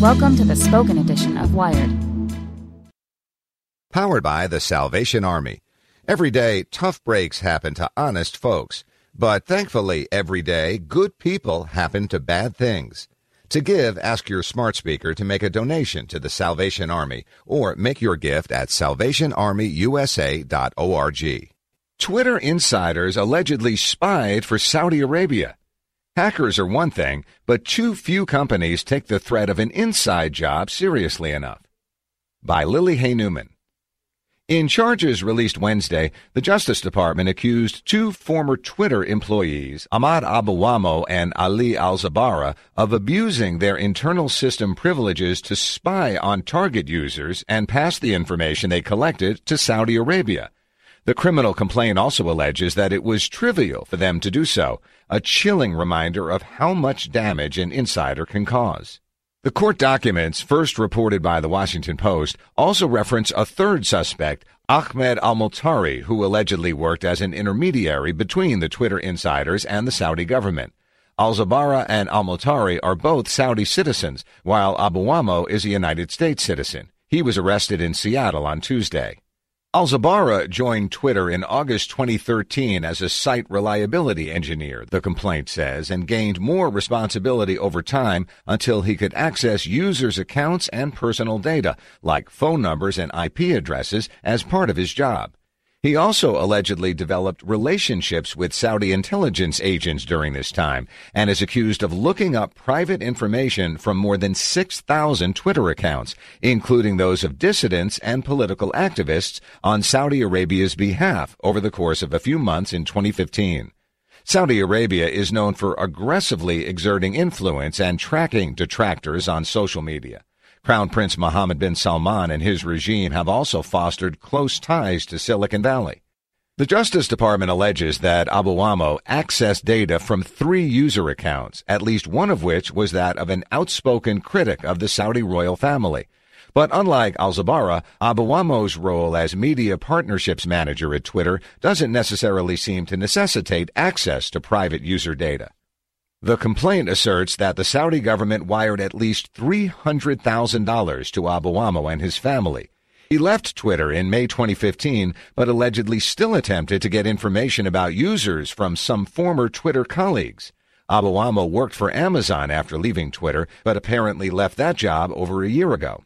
Welcome to the spoken edition of Wired. Powered by the Salvation Army. Every day, tough breaks happen to honest folks. But thankfully, every day, good people happen to bad things. To give, ask your smart speaker to make a donation to the Salvation Army or make your gift at salvationarmyusa.org. Twitter insiders allegedly spied for Saudi Arabia. Hackers are one thing, but too few companies take the threat of an inside job seriously enough. By Lily Hay Newman. In charges released Wednesday, the Justice Department accused two former Twitter employees, Ahmad Abouammo and Ali Alzabarah, of abusing their internal system privileges to spy on target users and pass the information they collected to Saudi Arabia. The criminal complaint also alleges that it was trivial for them to do so, a chilling reminder of how much damage an insider can cause. The court documents, first reported by the Washington Post, also reference a third suspect, Ahmed Almutairi, who allegedly worked as an intermediary between the Twitter insiders and the Saudi government. Alzabarah and Almutairi are both Saudi citizens, while Abouammo is a United States citizen. He was arrested in Seattle on Tuesday. Alzabarah joined Twitter in August 2013 as a site reliability engineer, the complaint says, and gained more responsibility over time until he could access users' accounts and personal data, like phone numbers and IP addresses, as part of his job. He also allegedly developed relationships with Saudi intelligence agents during this time and is accused of looking up private information from more than 6,000 Twitter accounts, including those of dissidents and political activists on Saudi Arabia's behalf over the course of a few months in 2015. Saudi Arabia is known for aggressively exerting influence and tracking detractors on social media. Crown Prince Mohammed bin Salman and his regime have also fostered close ties to Silicon Valley. The Justice Department alleges that Abouammo accessed data from three user accounts, at least one of which was that of an outspoken critic of the Saudi royal family. But unlike Alzabarah, Abouammo's role as media partnerships manager at Twitter doesn't necessarily seem to necessitate access to private user data. The complaint asserts that the Saudi government wired at least $300,000 to Abouammo and his family. He left Twitter in May 2015, but allegedly still attempted to get information about users from some former Twitter colleagues. Abouammo worked for Amazon after leaving Twitter, but apparently left that job over a year ago.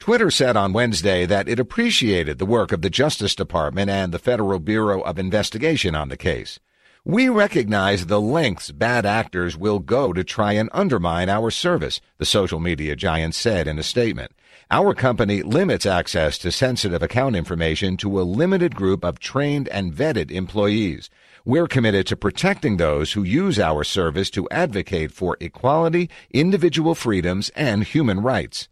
Twitter said on Wednesday that it appreciated the work of the Justice Department and the Federal Bureau of Investigation on the case. We recognize the lengths bad actors will go to try and undermine our service, the social media giant said in a statement. Our company limits access to sensitive account information to a limited group of trained and vetted employees. We're committed to protecting those who use our service to advocate for equality, individual freedoms, and human rights.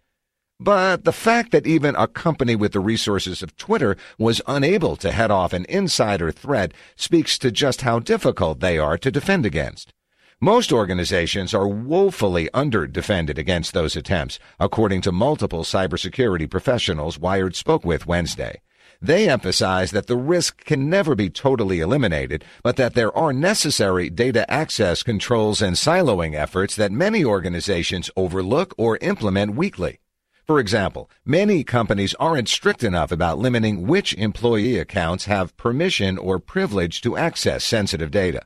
But the fact that even a company with the resources of Twitter was unable to head off an insider threat speaks to just how difficult they are to defend against. Most organizations are woefully under-defended against those attempts, according to multiple cybersecurity professionals Wired spoke with Wednesday. They emphasize that the risk can never be totally eliminated, but that there are necessary data access controls and siloing efforts that many organizations overlook or implement weakly. For example, many companies aren't strict enough about limiting which employee accounts have permission or privilege to access sensitive data.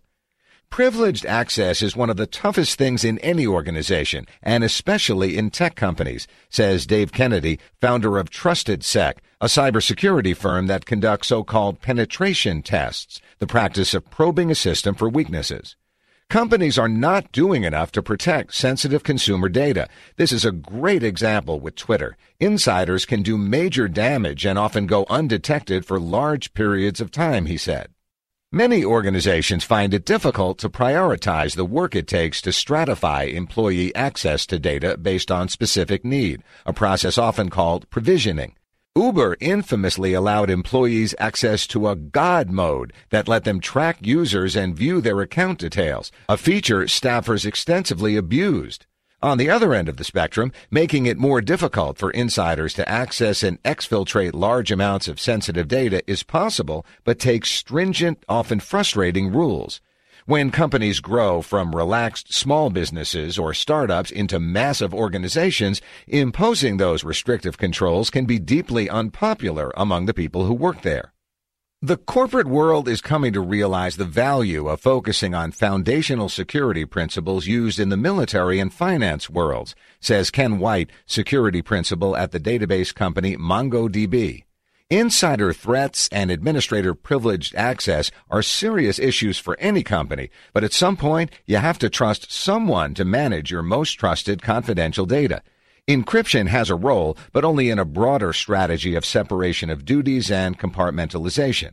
Privileged access is one of the toughest things in any organization, and especially in tech companies, says Dave Kennedy, founder of TrustedSec, a cybersecurity firm that conducts so-called penetration tests, the practice of probing a system for weaknesses. Companies are not doing enough to protect sensitive consumer data. This is a great example with Twitter. Insiders can do major damage and often go undetected for large periods of time, he said. Many organizations find it difficult to prioritize the work it takes to stratify employee access to data based on specific need, a process often called provisioning. Uber infamously allowed employees access to a God mode that let them track users and view their account details, a feature staffers extensively abused. On the other end of the spectrum, making it more difficult for insiders to access and exfiltrate large amounts of sensitive data is possible, but takes stringent, often frustrating rules. When companies grow from relaxed small businesses or startups into massive organizations, imposing those restrictive controls can be deeply unpopular among the people who work there. The corporate world is coming to realize the value of focusing on foundational security principles used in the military and finance worlds, says Ken White, security principal at the database company MongoDB. Insider threats and administrator privileged access are serious issues for any company, but at some point you have to trust someone to manage your most trusted confidential data. Encryption has a role, but only in a broader strategy of separation of duties and compartmentalization.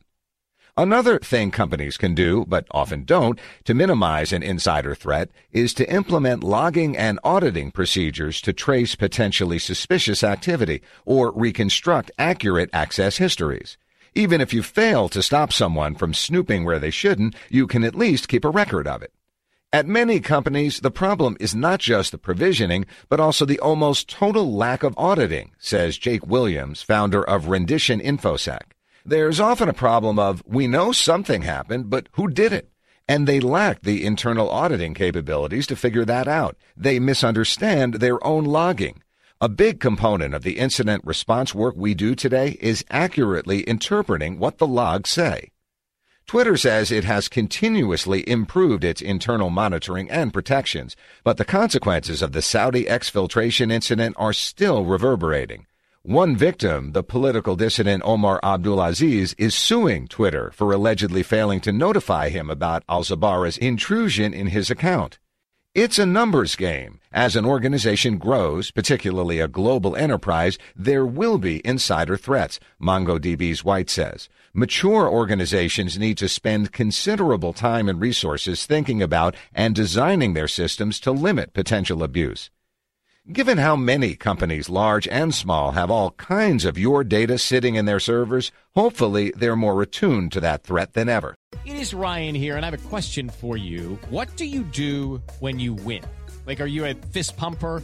Another thing companies can do, but often don't, to minimize an insider threat is to implement logging and auditing procedures to trace potentially suspicious activity or reconstruct accurate access histories. Even if you fail to stop someone from snooping where they shouldn't, you can at least keep a record of it. At many companies, the problem is not just the provisioning, but also the almost total lack of auditing, says Jake Williams, founder of Rendition InfoSec. There's often a problem of, we know something happened, but who did it? And they lack the internal auditing capabilities to figure that out. They misunderstand their own logging. A big component of the incident response work we do today is accurately interpreting what the logs say. Twitter says it has continuously improved its internal monitoring and protections, but the consequences of the Saudi exfiltration incident are still reverberating. One victim, the political dissident Omar Abdulaziz, is suing Twitter for allegedly failing to notify him about Alzabarah's intrusion in his account. It's a numbers game. As an organization grows, particularly a global enterprise, there will be insider threats, MongoDB's White says. Mature organizations need to spend considerable time and resources thinking about and designing their systems to limit potential abuse. Given how many companies, large and small, have all kinds of your data sitting in their servers, hopefully they're more attuned to that threat than ever. It is Ryan here, and I have a question for you. What do you do when you win? Like, are you a fist pumper?